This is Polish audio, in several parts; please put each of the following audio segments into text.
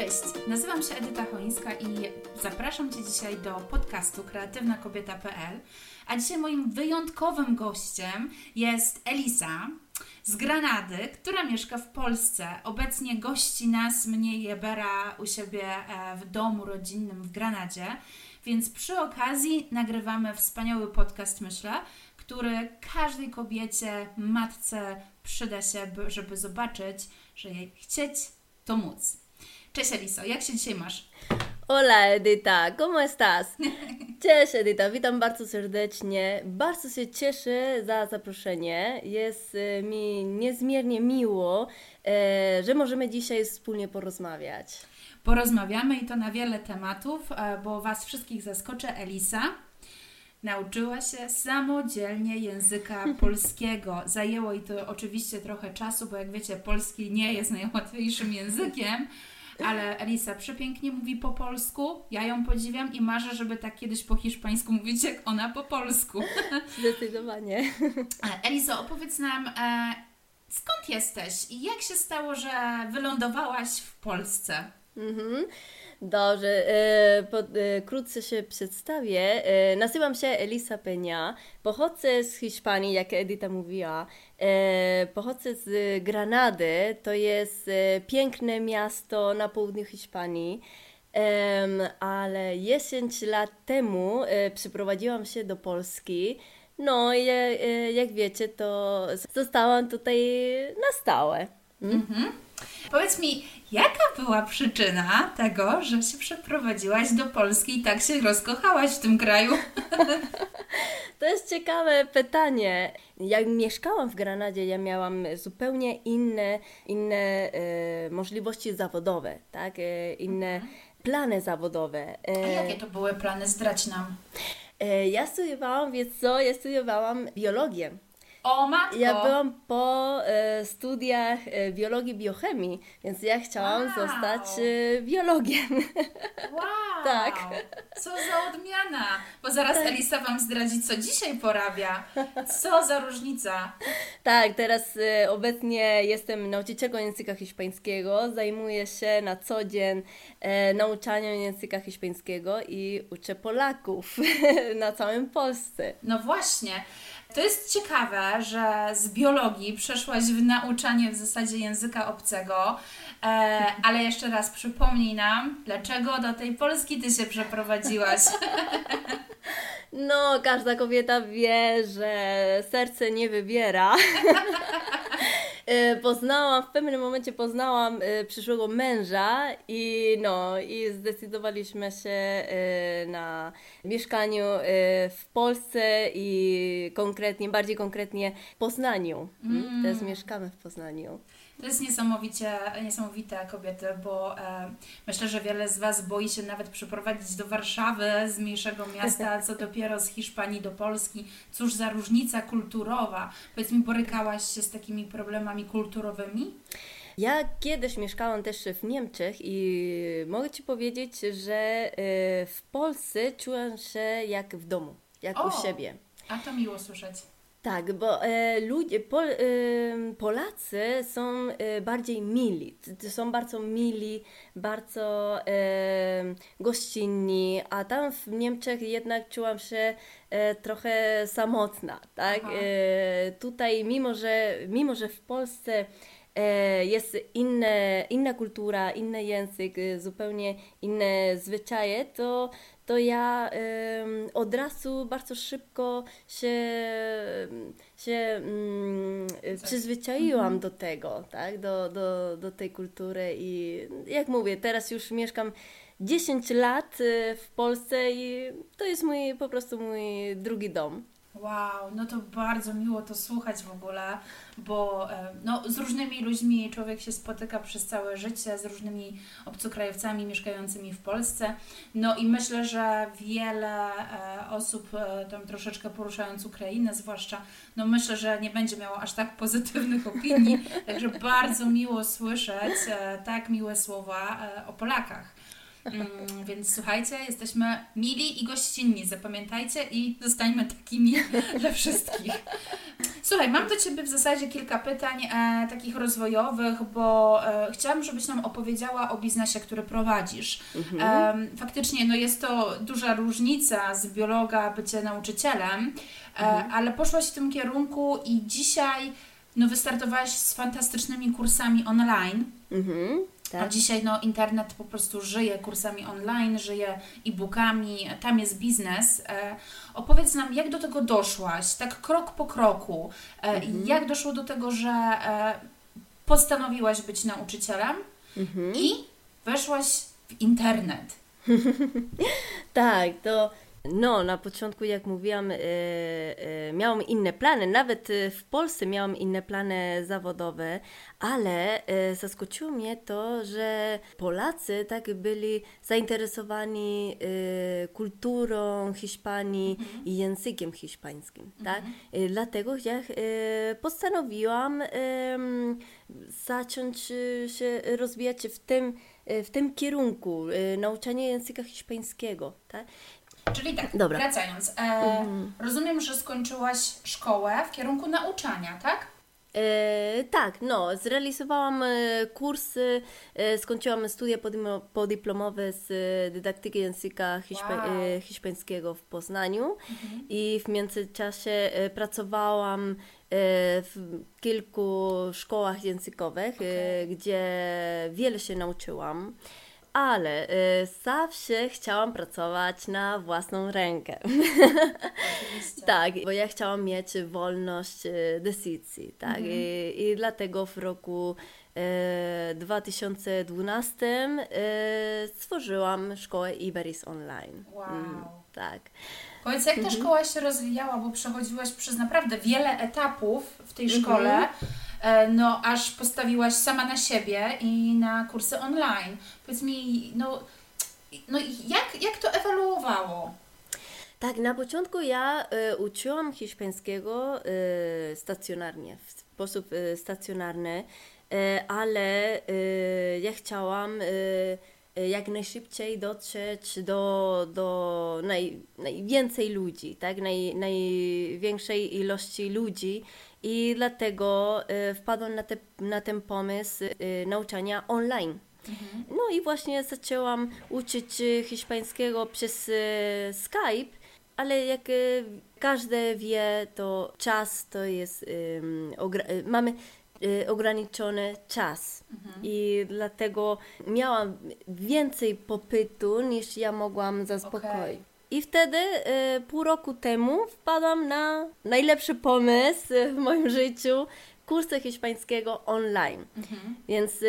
Cześć, nazywam się Edyta Chońska i zapraszam Cię dzisiaj do podcastu kreatywnakobieta.pl. A dzisiaj moim wyjątkowym gościem jest Elisa z Granady, która mieszka w Polsce. Obecnie gości nas, mnie i Ebera u siebie e, w domu rodzinnym w Granadzie. Więc przy okazji nagrywamy wspaniały podcast, myślę, który każdej kobiecie, matce przyda się, żeby zobaczyć, że jej chcieć, to móc. Cześć Eliso, jak się dzisiaj masz? Hola Edyta, ¿cómo estás? Cześć Edyta, witam bardzo serdecznie. Bardzo się cieszę za zaproszenie. Jest e, mi niezmiernie miło, e, że możemy dzisiaj wspólnie porozmawiać. Porozmawiamy i to na wiele tematów, e, bo Was wszystkich zaskoczę. Elisa nauczyła się samodzielnie języka polskiego. Zajęło jej to oczywiście trochę czasu, bo jak wiecie, polski nie jest najłatwiejszym językiem ale Elisa przepięknie mówi po polsku. Ja ją podziwiam i marzę, żeby tak kiedyś po hiszpańsku mówić jak ona po polsku. Zdecydowanie. Eliso, opowiedz nam, e, skąd jesteś i jak się stało, że wylądowałaś w Polsce? Mhm. Dobrze, e, e, krótce się przedstawię. E, nazywam się Elisa Peña. Pochodzę z Hiszpanii, jak Edyta mówiła. Pochodzę z Granady. To jest piękne miasto na południu Hiszpanii. ale 10 lat temu przyprowadziłam się do Polski. No i jak wiecie, to zostałam tutaj na stałe. Mm? Mhm. Powiedz mi, jaka była przyczyna tego, że się przeprowadziłaś do Polski i tak się rozkochałaś w tym kraju? To jest ciekawe pytanie. Jak mieszkałam w Granadzie, ja miałam zupełnie inne, inne e, możliwości zawodowe, tak? E, inne mhm. plany zawodowe. E, A jakie to były plany? Zdrać nam. Ja studiowałam, więc co? Ja studiowałam biologię. O matko! Ja byłam po e, studiach e, biologii, biochemii, więc ja chciałam wow. zostać e, biologiem. Wow! tak. Co za odmiana! Bo zaraz tak. Elisa Wam zdradzi, co dzisiaj porabia. Co za różnica. Tak, teraz e, obecnie jestem nauczycielką języka hiszpańskiego, zajmuję się na co dzień e, nauczaniem języka hiszpańskiego i uczę Polaków na całym Polsce. No właśnie. To jest ciekawe, że z biologii przeszłaś w nauczanie w zasadzie języka obcego, e, ale jeszcze raz przypomnij nam, dlaczego do tej Polski ty się przeprowadziłaś. No, każda kobieta wie, że serce nie wybiera. E, poznałam, w pewnym momencie poznałam e, przyszłego męża i no, i zdecydowaliśmy się e, na mieszkaniu w Polsce i konkretnie, bardziej konkretnie Poznaniu. Mm. Teraz mieszkamy w Poznaniu. To jest niesamowicie, niesamowite kobiety, bo e, myślę, że wiele z Was boi się nawet przeprowadzić do Warszawy z mniejszego miasta, co dopiero z Hiszpanii do Polski. Cóż za różnica kulturowa. Powiedz mi, borykałaś się z takimi problemami kulturowymi? Ja kiedyś mieszkałam też w Niemczech i mogę Ci powiedzieć, że e, w Polsce czułam się jak w domu, jak o, u siebie. A to miło słyszeć. Tak, bo e, ludzie, Pol, e, Polacy są e, bardziej mili, są bardzo mili, bardzo e, gościnni, a tam w Niemczech jednak czułam się e, trochę samotna, tak? E, tutaj mimo że, mimo, że w Polsce jest inne, inna kultura, inny język, zupełnie inne zwyczaje, to to ja od razu bardzo szybko się, się y, przyzwyczaiłam mhm. do tego, tak? Do, do, do tej kultury i jak mówię, teraz już mieszkam 10 lat y, w Polsce i to jest mój, po prostu mój drugi dom. Wow, no to bardzo miło to słuchać w ogóle, bo e, no, z różnymi ludźmi człowiek się spotyka przez całe życie, z różnymi obcokrajowcami mieszkającymi w Polsce. No i myślę, że wiele e, osób e, tam troszeczkę poruszając Ukrainę, zwłaszcza, no myślę, że nie będzie miało aż tak pozytywnych opinii. Także bardzo miło słyszeć tak miłe słowa o Polakach. Mm, więc słuchajcie, jesteśmy mili i gościnni, zapamiętajcie i zostańmy takimi dla wszystkich. Słuchaj, mam do Ciebie w zasadzie kilka pytań e, takich rozwojowych, bo e, chciałam, żebyś nam opowiedziała o biznesie, który prowadzisz. E, faktycznie no jest to duża różnica z biologa bycie nauczycielem, e, ale poszłaś w tym kierunku i dzisiaj no, wystartowałaś z fantastycznymi kursami online. Mhm, A tak. dzisiaj no, internet po prostu żyje kursami online, żyje e-bookami, tam jest biznes. E, opowiedz nam, jak do tego doszłaś, tak krok po kroku. E, Mhm. Jak doszło do tego, że e, postanowiłaś być nauczycielem Mhm. i weszłaś w internet. Tak, to no, na początku, jak mówiłam, e, e, miałam inne plany. Nawet e, w Polsce miałam inne plany zawodowe, ale zaskoczyło mnie to, że Polacy tak byli zainteresowani kulturą Hiszpanii i językiem hiszpańskim. Tak? E, dlatego ja postanowiłam zacząć się rozwijać w tym, w tym kierunku, e, nauczania języka hiszpańskiego. Tak? Czyli tak, Dobra. wracając. E, Rozumiem, że skończyłaś szkołę w kierunku nauczania, tak? E, tak, no, zrealizowałam e, kursy, e, skończyłam studia podymo- podyplomowe z e, dydaktyki języka hiszpa- Wow. e, hiszpańskiego w Poznaniu i w międzyczasie pracowałam w kilku szkołach językowych, e, gdzie wiele się nauczyłam. Ale e, zawsze chciałam pracować na własną rękę. Tak, bo ja chciałam mieć wolność e, decyzji, tak? I, I dlatego w roku e, 2012 e, stworzyłam szkołę Iberis Online. Wow. Mm, tak. Powiedz, jak ta szkoła się rozwijała, bo przechodziłaś przez naprawdę wiele etapów w tej szkole, e, no aż postawiłaś sama na siebie i na kursy online. Powiedz mi, no, no jak, jak to ewoluowało? Tak, na początku ja e, uczyłam hiszpańskiego e, stacjonarnie, w sposób e, stacjonarny, e, ale e, ja chciałam e, e, jak najszybciej dotrzeć do, do naj, najwięcej ludzi, tak? Naj, największej ilości ludzi i dlatego e, wpadłam na, te, na ten pomysł e, nauczania online. No i właśnie zaczęłam uczyć e, hiszpańskiego przez Skype, ale jak każdy wie, to czas to jest, mamy ograniczony czas i dlatego miałam więcej popytu niż ja mogłam zaspokoić. Okej. I wtedy, e, pół roku temu, wpadłam na najlepszy pomysł w moim życiu kursy hiszpańskiego online. Więc e,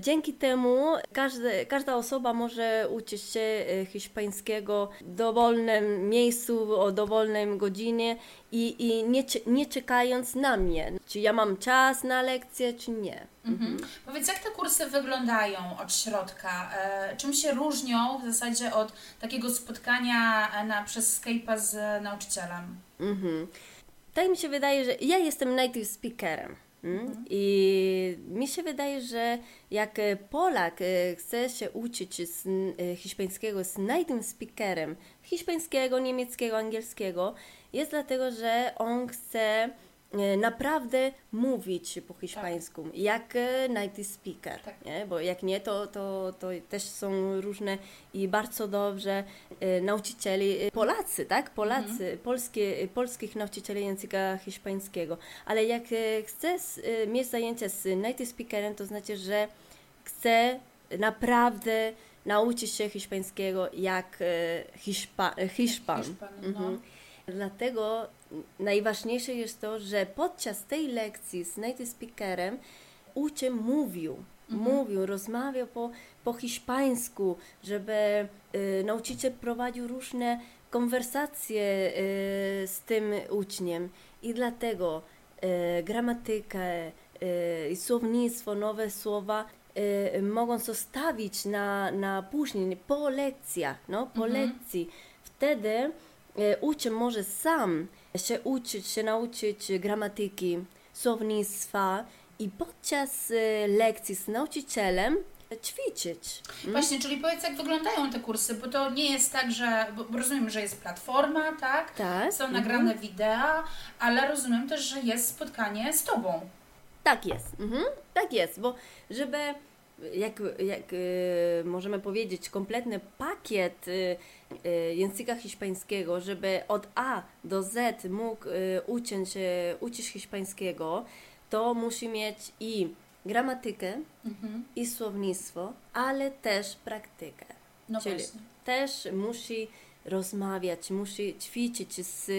dzięki temu każdy, każda osoba może uczyć się e, hiszpańskiego w dowolnym miejscu, o dowolnej godzinie i, i nie, nie czekając na mnie, czy ja mam czas na lekcję, czy nie. Mhm. Powiedz, jak te kursy wyglądają od środka? E, czym się różnią w zasadzie od takiego spotkania e, na, przez Skype'a z nauczycielem? Mhm. Tak mi się wydaje, że ja jestem native speakerem. Mm? I mi się wydaje, że jak e, Polak e, chce się uczyć z, e, hiszpańskiego z native speakerem, hiszpańskiego, niemieckiego, angielskiego, jest dlatego, że on chce naprawdę mówić po hiszpańsku, jak e, native speaker, Tak. nie? bo jak nie, to, to, to też są różne i bardzo dobrze e, nauczycieli, e, Polacy, tak? Polacy, polskie, e, polskich nauczycieli języka hiszpańskiego. Ale jak e, e, mieć zajęcia z native speakerem, to znaczy, że chcę naprawdę nauczyć się hiszpańskiego jak e, hiszpa, e, Hiszpan. Hiszpan, no. Mhm. Dlatego najważniejsze jest to, że podczas tej lekcji z native speakerem uczeń mówił, mówił, rozmawiał po, po hiszpańsku, żeby y, nauczyciel prowadził różne konwersacje y, z tym uczniem. I dlatego y, gramatykę y, i słownictwo, nowe słowa y, mogą zostawić na, na później, po lekcjach, no, po lekcji. Wtedy uczeń może sam się uczyć, się nauczyć gramatyki, słownictwa i podczas e, lekcji z nauczycielem ćwiczyć. Właśnie, czyli powiedz, jak wyglądają te kursy, bo to nie jest tak, że, rozumiem, że jest platforma, tak? Tak. Są nagrane wideo, ale rozumiem też, że jest spotkanie z Tobą. Tak jest, mhm. tak jest, bo żeby, jak, jak y, możemy powiedzieć, kompletny pakiet y, y, języka hiszpańskiego, żeby od A do Z mógł uczyć, uczyć hiszpańskiego, to musi mieć i gramatykę, Mhm. i słownictwo, ale też praktykę. No Czyli właśnie. też musi rozmawiać, musi ćwiczyć z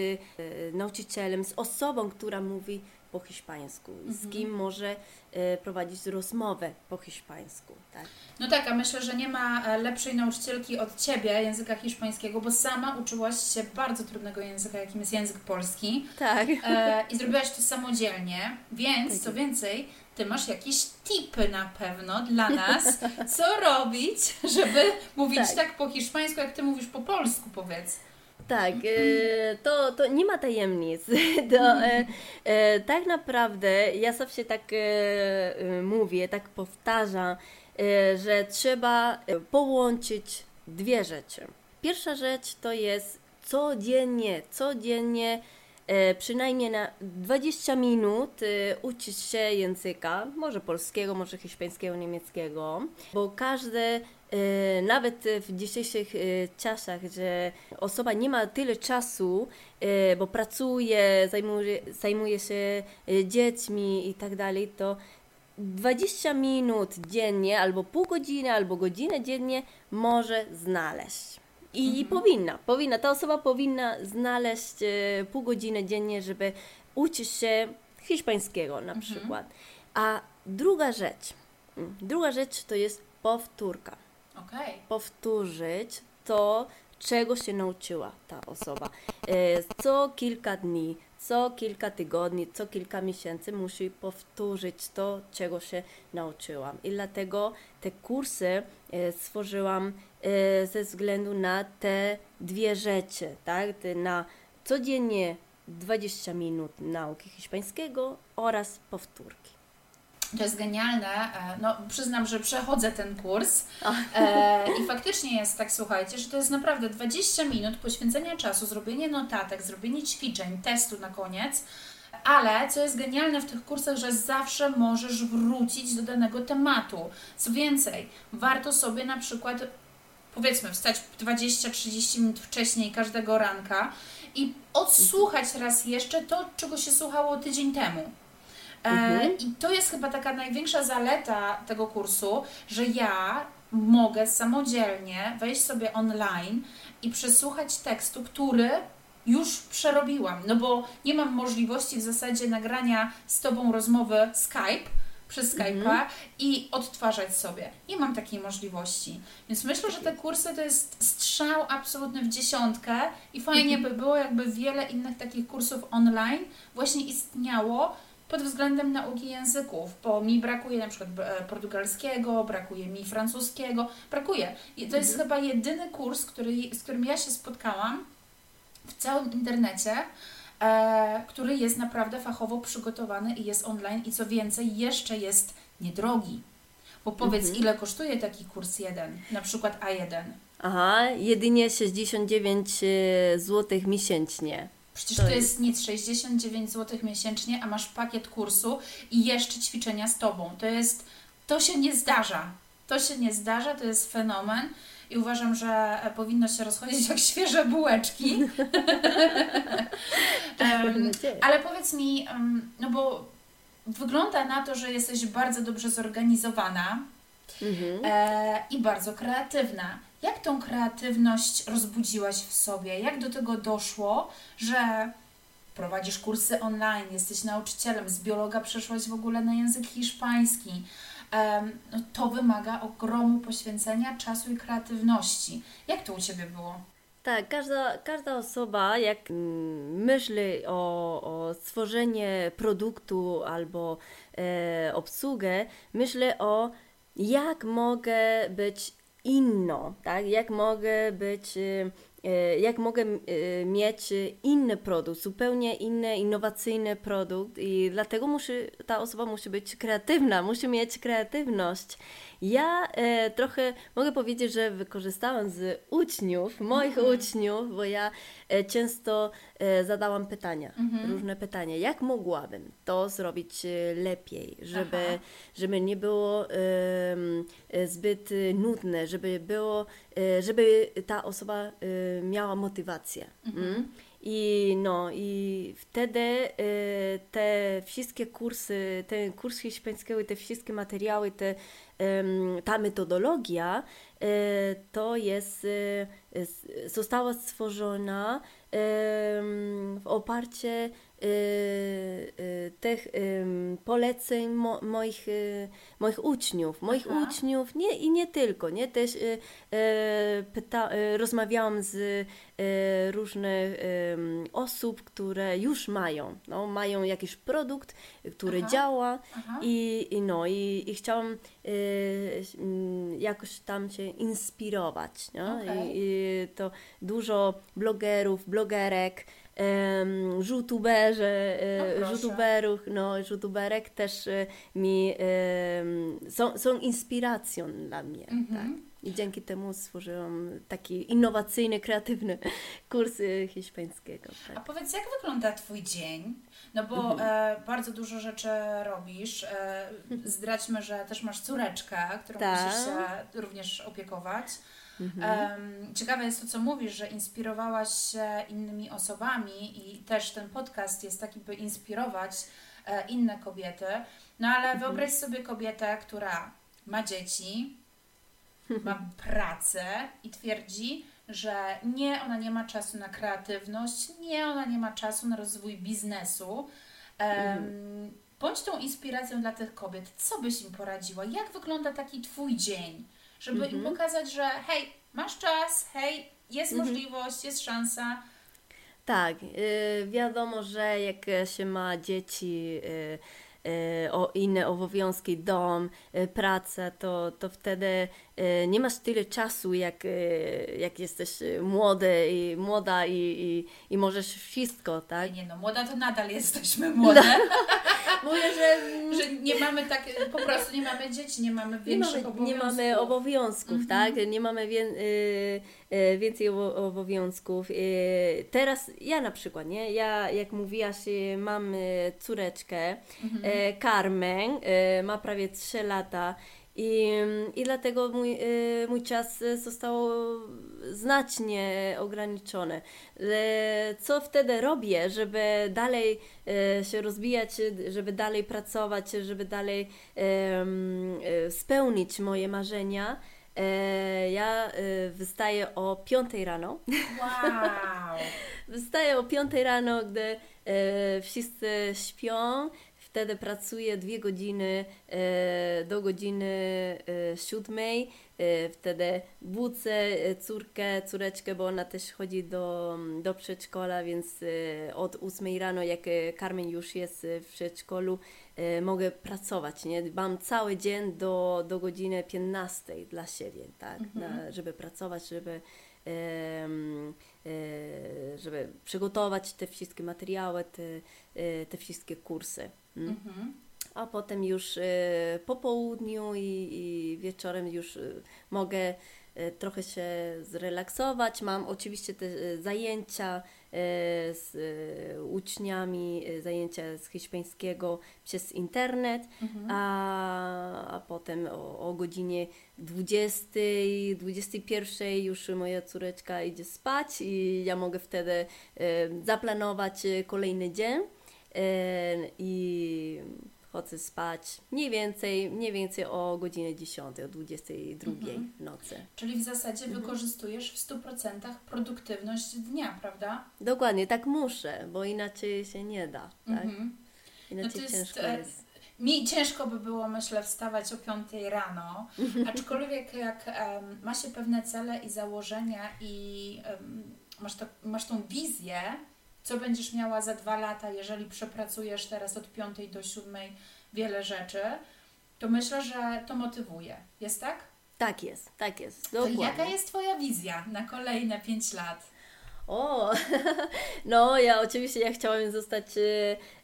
nauczycielem, z osobą, która mówi po hiszpańsku, z kim może y, prowadzić rozmowę po hiszpańsku. Tak? No tak, a myślę, że nie ma e, lepszej nauczycielki od Ciebie języka hiszpańskiego, bo sama uczyłaś się bardzo trudnego języka, jakim jest język polski Tak. e, i zrobiłaś to samodzielnie, więc Tak co więcej, Ty masz jakieś tipy na pewno dla nas, co robić, żeby mówić Tak. tak, po hiszpańsku, jak Ty mówisz po polsku, powiedz. Tak, e, to, to nie ma tajemnic. To, e, e, tak naprawdę ja zawsze tak mówię, tak powtarzam, że trzeba połączyć dwie rzeczy. Pierwsza rzecz to jest codziennie, codziennie przynajmniej na 20 minut uczyć się języka, może polskiego, może hiszpańskiego, niemieckiego, bo każdy, nawet w dzisiejszych e, czasach, że osoba nie ma tyle czasu, e, bo pracuje, zajmuje, zajmuje się dziećmi i tak dalej, to 20 minut dziennie, albo pół godziny, albo godzinę dziennie może znaleźć. I powinna, powinna, ta osoba powinna znaleźć pół godziny dziennie, żeby uczyć się hiszpańskiego na przykład. A druga rzecz, mm, druga rzecz to jest powtórka. Okej. Powtórzyć to, czego się nauczyła ta osoba. E, Co kilka dni, co kilka tygodni, co kilka miesięcy musi powtórzyć to, czego się nauczyłam. I dlatego te kursy e, stworzyłam e, ze względu na te dwie rzeczy, tak? Na codziennie 20 minut nauki hiszpańskiego oraz powtórki. To jest genialne. E, No, przyznam, że przechodzę ten kurs e, i faktycznie jest tak, słuchajcie, że to jest naprawdę 20 minut poświęcenia czasu, zrobienie notatek, zrobienie ćwiczeń, testu na koniec. Ale co jest genialne w tych kursach, że zawsze możesz wrócić do danego tematu. Co więcej, warto sobie na przykład powiedzmy wstać 20-30 minut wcześniej każdego ranka i odsłuchać raz jeszcze to, czego się słuchało tydzień temu. E, I to jest chyba taka największa zaleta tego kursu, że ja mogę samodzielnie wejść sobie online i przesłuchać tekstu, który już przerobiłam. No bo nie mam możliwości w zasadzie nagrania z Tobą rozmowy Skype przez Skype'a i odtwarzać sobie. Nie mam takiej możliwości. Więc myślę, że te kursy to jest strzał absolutny w dziesiątkę i fajnie by było, jakby wiele innych takich kursów online właśnie istniało, pod względem nauki języków, bo mi brakuje na przykład e, portugalskiego, brakuje mi francuskiego, brakuje. I to jest chyba jedyny kurs, który, z którym ja się spotkałam w całym internecie, e, który jest naprawdę fachowo przygotowany i jest online i co więcej, jeszcze jest niedrogi. Bo powiedz, ile kosztuje taki kurs jeden, na przykład A1? Aha, jedynie 69 zł miesięcznie. Przecież To to, jest- jest nic 69 zł miesięcznie, a masz pakiet kursu i jeszcze ćwiczenia z tobą. To jest, to się nie zdarza. To się nie zdarza, to jest fenomen i uważam, że e, powinno się rozchodzić jak świeże bułeczki. Nadzieję. ale powiedz mi, em, no bo wygląda na to, że jesteś bardzo dobrze zorganizowana Mhm. e, i bardzo kreatywna. Jak tą kreatywność rozbudziłaś w sobie? Jak do tego doszło, że prowadzisz kursy online, jesteś nauczycielem, z biologa przeszłaś w ogóle na język hiszpański? No, to wymaga ogromu poświęcenia czasu i kreatywności. Jak to u Ciebie było? Tak, każda, każda osoba, jak myśli o, o stworzeniu produktu albo e, obsługę, myśli o jak mogę być inną, tak? Jak mogę być e, jak mogę e, mieć inny produkt, zupełnie inny, innowacyjny produkt i dlatego musi, ta osoba musi być kreatywna, musi mieć kreatywność. Ja e, trochę mogę powiedzieć, że wykorzystałam z uczniów, moich mhm. uczniów, bo ja e, często e, zadałam pytania, mhm. różne pytania. Jak mogłabym to zrobić e, lepiej, żeby, żeby nie było e, zbyt nudne, żeby było, e, żeby ta osoba miała motywację. Mhm. Mm? I no, i wtedy te wszystkie kursy, ten kurs hiszpańskiego te wszystkie materiały, te ta metodologia to jest, została stworzona w oparciu tych poleceń mo, moich, moich uczniów, moich Aha. uczniów nie, i nie tylko, nie? Też pyta, rozmawiałam z różnych osób, które już mają, no, mają jakiś produkt, który Aha. działa Aha. I, i, no, i, i chciałam jakoś tam się inspirować, no? Okay. I, I to dużo blogerów, blogerek, um, youtuberzy, no youtuberów, no, youtuberek też e, mi um, są, są inspiracją dla mnie. Mm -hmm. tak. I dzięki temu stworzyłam taki innowacyjny, kreatywny kurs hiszpańskiego. Tak. A powiedz, jak wygląda Twój dzień? No bo mhm. e, bardzo dużo rzeczy robisz. E, zdradźmy, że też masz córeczkę, którą tak. musisz się również opiekować. Mhm. Ciekawe jest to, co mówisz, że inspirowałaś się innymi osobami i też ten podcast jest taki, by inspirować e, inne kobiety. No ale mhm. wyobraź sobie kobietę, która ma dzieci, ma pracę i twierdzi, że nie, ona nie ma czasu na kreatywność, nie, ona nie ma czasu na rozwój biznesu. Um, Bądź tą inspiracją dla tych kobiet. Co byś im poradziła? Jak wygląda taki Twój dzień? Żeby mhm. im pokazać, że hej, masz czas, hej, jest mhm. możliwość, jest szansa. Tak, yy, wiadomo, że jak się ma dzieci, yy, o inne obowiązki, dom, y, pracę, to, to wtedy nie masz tyle czasu, jak, y, jak jesteś młody i młoda i, i, i możesz wszystko, tak? Nie no, młoda to nadal jesteśmy młode. No. Mówię, że... że nie mamy tak, po prostu nie mamy dzieci, nie mamy większych nie mamy, obowiązków. Nie mamy obowiązków, mhm. tak? Nie mamy wie, y, y, więcej obowiązków. Y, teraz ja na przykład, nie? Ja, jak mówiłaś, mam córeczkę, mhm. Carmen, ma prawie 3 lata i, i dlatego mój, y, mój czas został znacznie ograniczony. Co wtedy robię, żeby dalej y, się rozwijać, żeby dalej pracować, żeby dalej y, spełnić moje marzenia? Ja wystaję o 5 rano. Wow! wystaję o 5 rano, gdy wszyscy śpią Wtedy pracuję dwie godziny e, do godziny e, siódmej. E, wtedy budzę córkę, córeczkę, bo ona też chodzi do, do przedszkola, więc od ósmej rano, jak Carmen już jest w przedszkolu, mogę pracować. Nie? Mam cały dzień do, do godziny 15 dla siebie, tak? Mhm. Na, żeby pracować, żeby żeby przygotować te wszystkie materiały, te, te wszystkie kursy. Mhm. A potem już y, po południu i, i wieczorem już mogę trochę się zrelaksować. Mam oczywiście te zajęcia z uczniami, zajęcia z hiszpańskiego przez internet, mhm. a, a potem o, o godzinie 20, 21 już moja córeczka idzie spać i ja mogę wtedy zaplanować kolejny dzień i chodzę spać mniej więcej, mniej więcej o godzinie 10, o 22 mhm. nocy. Czyli w zasadzie mhm. wykorzystujesz w 100% produktywność dnia, prawda? Dokładnie, tak muszę, bo inaczej się nie da. Tak? Mhm. Inaczej no jest, ciężko e, jest. Mi ciężko by było, myślę, wstawać o 5 rano, aczkolwiek jak um, ma się pewne cele i założenia i um, masz, to, masz tą wizję, co będziesz miała za dwa lata, jeżeli przepracujesz teraz od piątej do siódmej wiele rzeczy, to myślę, że to motywuje. Jest tak? Tak jest, tak jest. Dokładnie. To jaka jest Twoja wizja na kolejne pięć lat? O, no ja oczywiście ja chciałam zostać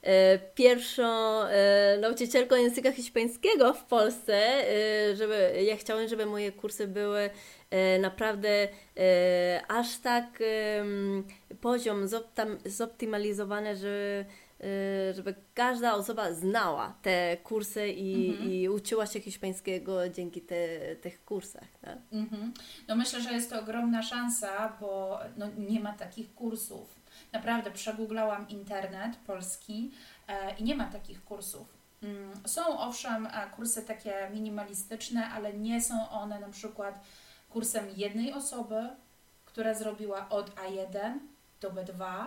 e, pierwszą e, nauczycielką języka hiszpańskiego w Polsce, e, żeby ja chciałam, żeby moje kursy były naprawdę e, aż tak poziom zoptymalizowany, że e, żeby każda osoba znała te kursy i, i uczyła się hiszpańskiego dzięki te, tych kursach. Tak? Mhm. No myślę, że jest to ogromna szansa, bo no, nie ma takich kursów. Naprawdę przegooglałam internet polski e, i nie ma takich kursów. Mm, Są owszem e, kursy takie minimalistyczne, ale nie są one na przykład kursem jednej osoby, która zrobiła od A1 do B2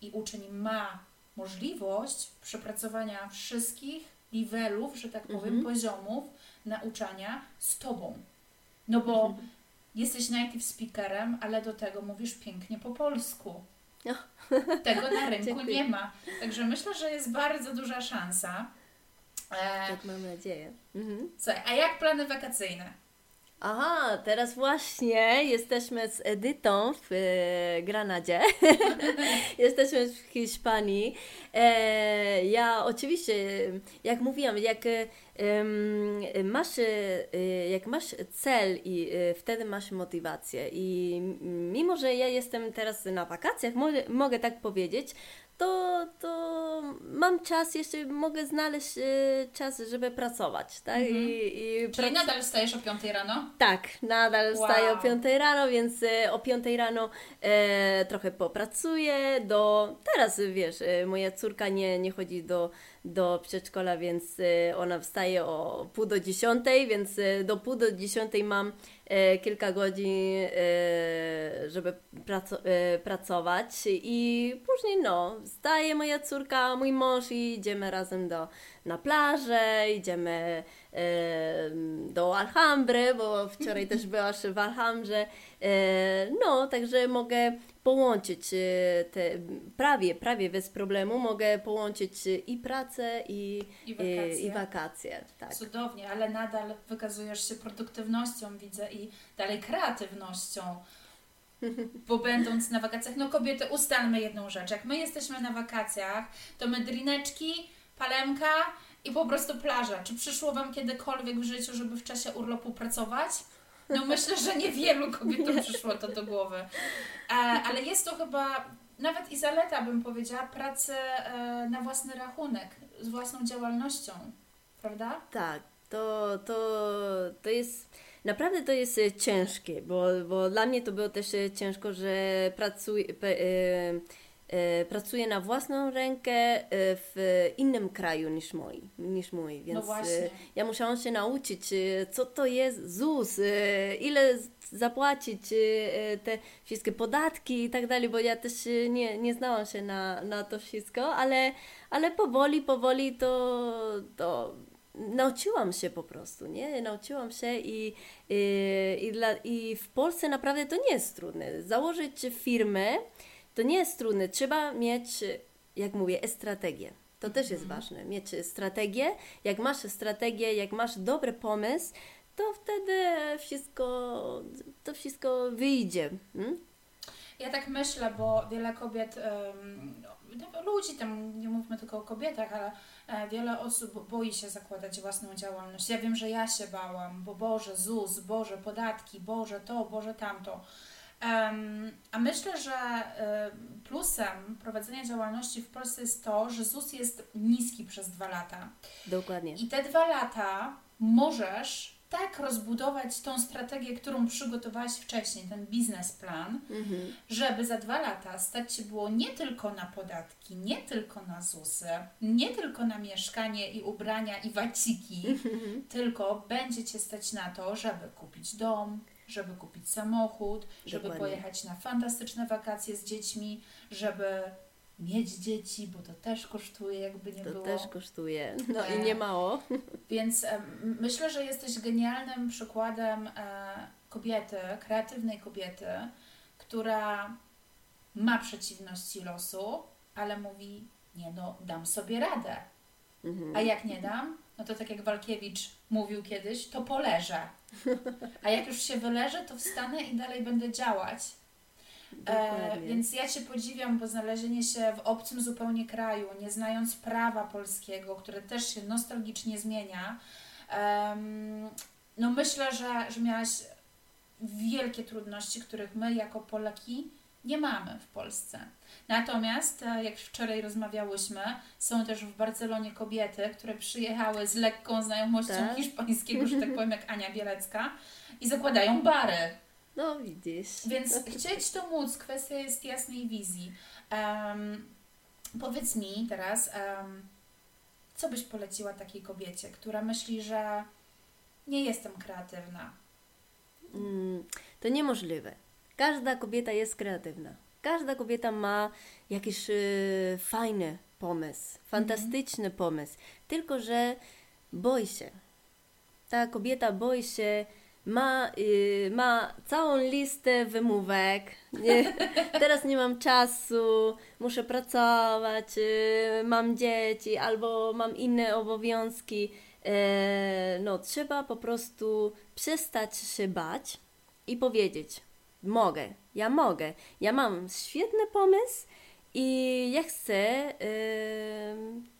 i uczeń ma możliwość przepracowania wszystkich levelów, że tak powiem, poziomów nauczania z Tobą. No bo jesteś native speakerem, ale do tego mówisz pięknie po polsku. No. Tego na rynku nie ma. Także myślę, że jest bardzo duża szansa. E, Tak mam nadzieję. Mhm. słuchaj, a jak plany wakacyjne? Aha, teraz właśnie jesteśmy z Edytą w e, Granadzie. jesteśmy w Hiszpanii. E, ja oczywiście, jak mówiłam, jak e, masz, e, jak masz cel i e, wtedy masz motywację i mimo, że ja jestem teraz na wakacjach, mogę tak powiedzieć, to, to mam czas, jeszcze mogę znaleźć e, czas, żeby pracować, tak? I, i Czyli prac- nadal wstajesz o 5 rano? tak, nadal wstaję o Wow. 5 rano, więc e, o 5 rano e, trochę popracuję. Do, teraz wiesz, e, moja córka nie, nie chodzi do, do przedszkola, więc e, ona wstaje o pół do 10, więc e, do pół do 10 mam e, kilka godzin, żeby praco, pracować. I później no, wstaje moja córka, mój mąż i idziemy razem do, na plażę, idziemy do Alhambry, bo wczoraj też byłaś w Alhambrze. No, także mogę połączyć e, te, prawie, prawie bez problemu, mogę połączyć e, i pracę i, I wakacje. i, i wakacje. Tak. Cudownie, ale nadal wykazujesz się produktywnością, widzę, i dalej kreatywnością. Bo będąc na wakacjach, no kobiety, ustalmy jedną rzecz. Jak my jesteśmy na wakacjach, to my drineczki, palemka i po prostu plaża. Czy przyszło Wam kiedykolwiek w życiu, żeby w czasie urlopu pracować? No myślę, że niewielu kobietom przyszło to do głowy. E, ale jest to chyba nawet i zaleta, bym powiedziała, pracy e, na własny rachunek, z własną działalnością. Prawda? Tak, to, to, to jest, naprawdę to jest e, ciężkie, bo, bo dla mnie to było też ciężko, że pracuję, pe- e, e, pracuję na własną rękę e, w innym kraju niż mój, niż mój więc właśnie. e, ja musiałam się nauczyć, co to jest ZUS, ile zapłacić te wszystkie podatki i tak dalej, bo ja też nie, nie znałam się na, na to wszystko, ale, ale powoli, powoli to, to nauczyłam się po prostu, nie? Nauczyłam się i, i, i, dla, i w Polsce naprawdę to nie jest trudne. Założyć firmę to nie jest trudne. Trzeba mieć, jak mówię, strategię. To też jest ważne, mieć strategię. Jak masz strategię, jak masz dobry pomysł, to wtedy wszystko, to wszystko wyjdzie. Hmm? Ja tak myślę, bo wiele kobiet, no, ludzi, tam nie mówmy tylko o kobietach, ale e, wiele osób boi się zakładać własną działalność. Ja wiem, że ja się bałam, bo Boże, ZUS, Boże, podatki, Boże to, Boże tamto. A myślę, że e, plusem prowadzenia działalności w Polsce jest to, że ZUS jest niski przez dwa lata. Dokładnie. I te dwa lata możesz tak rozbudować tą strategię, którą przygotowałaś wcześniej, ten biznesplan, Mhm. żeby za dwa lata stać się było nie tylko na podatki, nie tylko na ZUSy, nie tylko na mieszkanie i ubrania i waciki, tylko będzie Cię stać na to, żeby kupić dom, żeby kupić samochód, żeby Dokładnie. pojechać na fantastyczne wakacje z dziećmi, żeby mieć dzieci, bo to też kosztuje, jakby nie To było. też kosztuje. No E, i nie mało. Więc em, myślę, że jesteś genialnym przykładem e, kobiety, kreatywnej kobiety, która ma przeciwności losu, ale mówi, nie no, dam sobie radę. Mhm. A jak nie dam, no to tak jak Walkiewicz mówił kiedyś, to poleżę. A jak już się wyleżę, to wstanę i dalej będę działać. E, więc ja Cię podziwiam, bo znalezienie się w obcym zupełnie kraju, nie znając prawa polskiego, które też się nostalgicznie zmienia, no myślę, że, że miałaś wielkie trudności, których my jako Polaki nie mamy w Polsce. Natomiast, e, jak wczoraj rozmawiałyśmy, są też w Barcelonie kobiety, które przyjechały z lekką znajomością tak? hiszpańskiego, że tak powiem, jak Ania Bielecka, i zakładają bary. No widzisz. Więc chcieć to móc, kwestia jest jasnej wizji. Um, powiedz mi teraz, um, co byś poleciła takiej kobiecie, która myśli, że nie jestem kreatywna? Mm, to niemożliwe. Każda kobieta jest kreatywna. Każda kobieta ma jakiś y, fajny pomysł, fantastyczny mm -hmm. pomysł, tylko że boi się. Ta kobieta boi się ma, y, ma całą listę wymówek. Nie, teraz nie mam czasu, muszę pracować, y, mam dzieci albo mam inne obowiązki. E, no, trzeba po prostu przestać się bać i powiedzieć: Mogę, ja mogę, ja mam świetny pomysł i ja chcę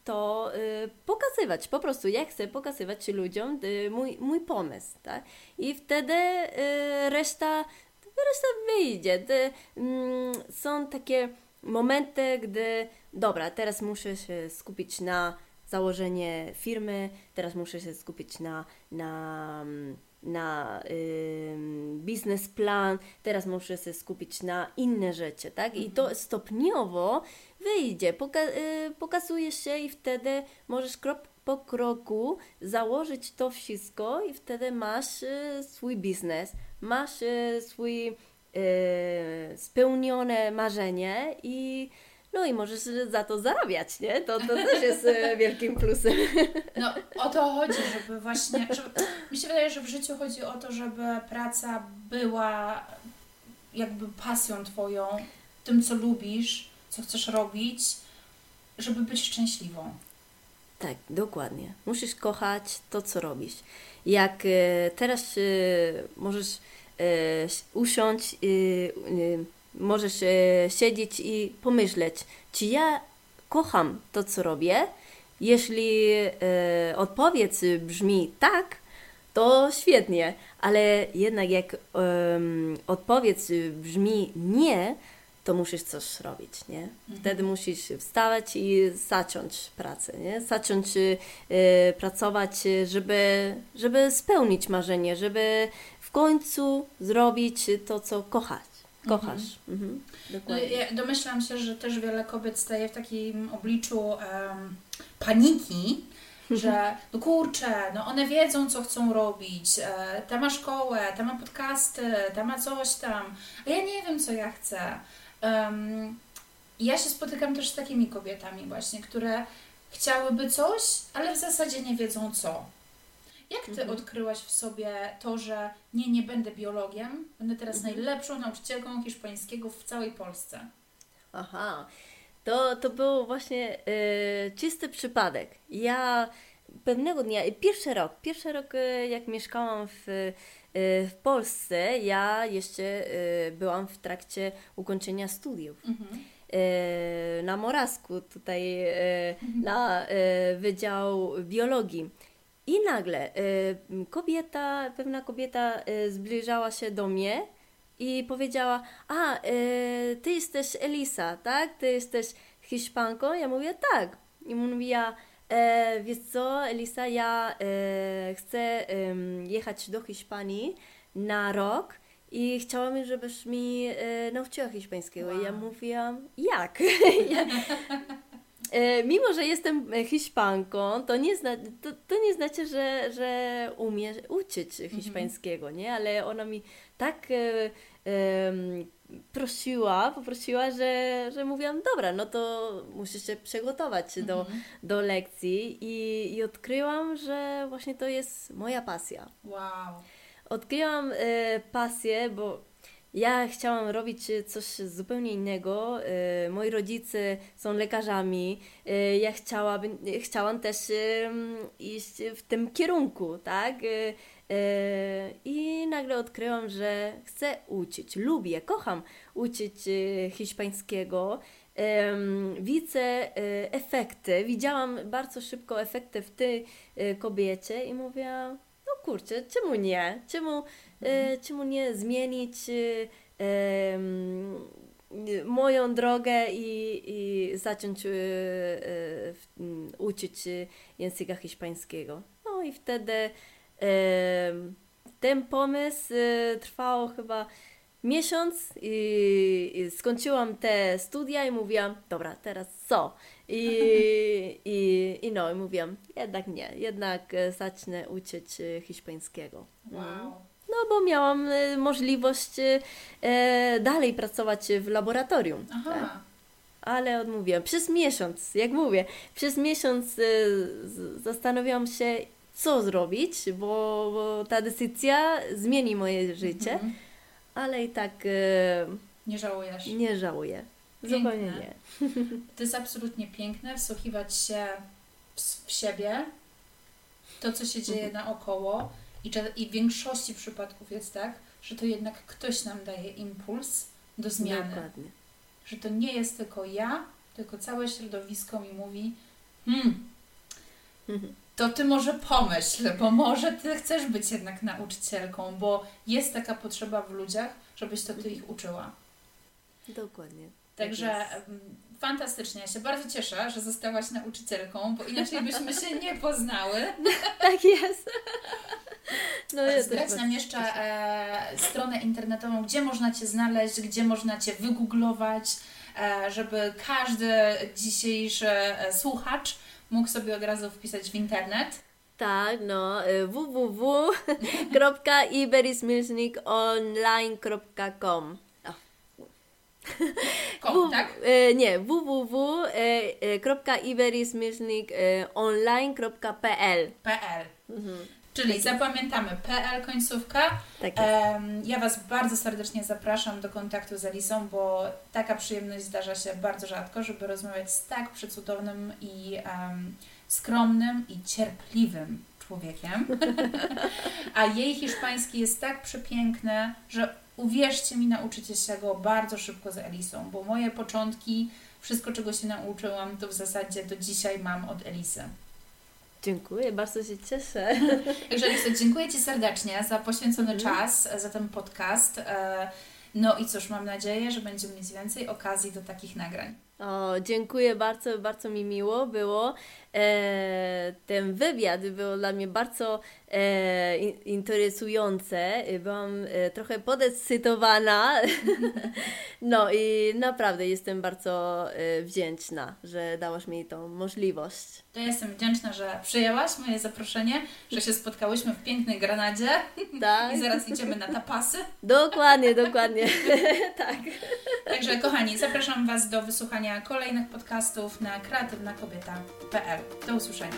to y, pokazywać, po prostu ja chcę pokazywać ludziom y, mój, mój pomysł, tak? I wtedy y, reszta, reszta wyjdzie. Mm, są takie momenty, gdy dobra, teraz muszę się skupić na założenie firmy, teraz muszę się skupić na, na mm, na biznesplan, teraz muszę się skupić na inne rzeczy, tak? I to mhm. stopniowo wyjdzie, poka y, pokazuje się i wtedy możesz krok po kroku założyć to wszystko i wtedy masz y, swój biznes, masz y, swój spełnione marzenie i no i możesz za to zarabiać, nie? To, to też jest e, wielkim plusem. No o to chodzi, żeby właśnie, żeby, mi się wydaje, że w życiu chodzi o to, żeby praca była jakby pasją Twoją, tym co lubisz, co chcesz robić, żeby być szczęśliwą. Tak, dokładnie. Musisz kochać to, co robisz. Jak e, teraz e, możesz usiąść możesz e, siedzieć i pomyśleć, czy ja kocham to, co robię. Jeśli e, odpowiedź brzmi tak, to świetnie, ale jednak jak um, odpowiedź brzmi nie, to musisz coś robić, nie? Mhm. Wtedy musisz wstawać i zacząć pracę, nie? Zacząć e, pracować, żeby, żeby spełnić marzenie, żeby w końcu zrobić to, co kochasz kochasz. Mhm. Mhm. Ja domyślam się, że też wiele kobiet staje w takim obliczu um, paniki, że no kurczę, no one wiedzą, co chcą robić, e, ta ma szkołę, ta ma podcasty, ta ma coś tam, a ja nie wiem, co ja chcę. Um, ja się spotykam też z takimi kobietami właśnie, które chciałyby coś, ale w zasadzie nie wiedzą co. Jak Ty mhm. odkryłaś w sobie to, że nie, nie będę biologiem, będę teraz mhm. najlepszą nauczycielką hiszpańskiego w całej Polsce? Aha, to, to był właśnie y, czysty przypadek. Ja pewnego dnia, pierwszy rok, pierwszy rok y, jak mieszkałam w, y, w Polsce, ja jeszcze byłam w trakcie ukończenia studiów. Mhm na Morazku, tutaj mhm. na Wydział Biologii. I nagle y, kobieta, pewna kobieta y, zbliżała się do mnie i powiedziała: A, y, ty jesteś Elisa, tak? Ty jesteś Hiszpanką? Ja mówię: Tak. I mówiła: e, Wiesz co, Elisa, ja e, chcę jechać do Hiszpanii na rok i chciałam, żebyś mi e, nauczyła hiszpańskiego. Wow. I ja mówiłam: Jak? ja, mimo, że jestem Hiszpanką, to nie, zna, to, to nie znaczy, że, że umiem uczyć mhm. hiszpańskiego, nie? Ale ona mi tak e, e, prosiła, poprosiła, że, że mówiłam, dobra, no to musisz się przygotować mhm. do, do lekcji i, i odkryłam, że właśnie to jest moja pasja. Wow. Odkryłam e, pasję, bo Ja chciałam robić coś zupełnie innego. E, moi rodzice są lekarzami. E, ja chciałabym, chciałam też iść w tym kierunku, tak? I nagle odkryłam, że chcę uczyć, lubię, kocham uczyć hiszpańskiego. Widzę efekty, widziałam bardzo szybko efekty w tej kobiecie i mówię, no kurczę, czemu nie? Czemu E, czemu nie zmienić e, moją drogę i, i zacząć e, uczyć języka hiszpańskiego. No i wtedy ten pomysł trwał chyba miesiąc i, i, skończyłam te studia i mówiłam, dobra, teraz co? I, i, i no, i mówiłam, jednak nie, jednak zacznę uczyć hiszpańskiego. Wow. Mm. No bo miałam e, możliwość e, dalej pracować w laboratorium. Aha. Tak? Ale odmówiłam. Przez miesiąc, jak mówię, przez miesiąc e, zastanawiałam się, co zrobić, bo, bo ta decyzja zmieni moje życie, mhm. Ale i tak nie żałujesz. Nie żałuję. Piękne. Zupełnie nie. To jest absolutnie piękne, wsłuchiwać się w, siebie, to, co się dzieje mhm. naokoło i, I w większości przypadków jest tak, że to jednak ktoś nam daje impuls do zmiany. Dokładnie. Że to nie jest tylko ja, tylko całe środowisko mi mówi, hmm, to ty może pomyśl, bo może ty chcesz być jednak nauczycielką, bo jest taka potrzeba w ludziach, żebyś to ty ich uczyła. Dokładnie. Także tak fantastycznie. Ja się bardzo cieszę, że zostałaś nauczycielką, bo inaczej byśmy się nie poznały. tak jest. No, ja Zdradź nam jeszcze e, stronę internetową, gdzie można Cię znaleźć, gdzie można Cię wygooglować, e, żeby każdy dzisiejszy e, słuchacz mógł sobie od razu wpisać w internet. Tak, no e, www.iberismilsnikonline.com Kom, tak? E, nie, www.iberismilsnikonline.pl PL. Mhm. Czyli zapamiętamy PL końcówka. Tak ja Was bardzo serdecznie zapraszam do kontaktu z Elisą, bo taka przyjemność zdarza się bardzo rzadko, żeby rozmawiać z tak przecudownym i um, skromnym i cierpliwym człowiekiem. A jej hiszpański jest tak przepiękny, że uwierzcie mi, nauczycie się go bardzo szybko z Elisą, bo moje początki, wszystko czego się nauczyłam, to w zasadzie do dzisiaj mam od Elisy. Dziękuję, bardzo się cieszę. Lisa, dziękuję Ci serdecznie za poświęcony mm. czas, za ten podcast. E, no i cóż, mam nadzieję, że będziemy mieć więcej okazji do takich nagrań. O, dziękuję bardzo, bardzo mi miło było. E, ten wywiad był dla mnie bardzo e, interesujące. Byłam e, trochę podekscytowana. no i naprawdę jestem bardzo wdzięczna, że dałaś mi tą możliwość. To ja jestem wdzięczna, że przyjęłaś moje zaproszenie, że się spotkałyśmy w pięknej Granadzie. Tak. I zaraz idziemy na tapasy. Dokładnie, dokładnie. tak. Także kochani, zapraszam Was do wysłuchania kolejnych podcastów na kreatywnakobieta.pl. Do usłyszenia.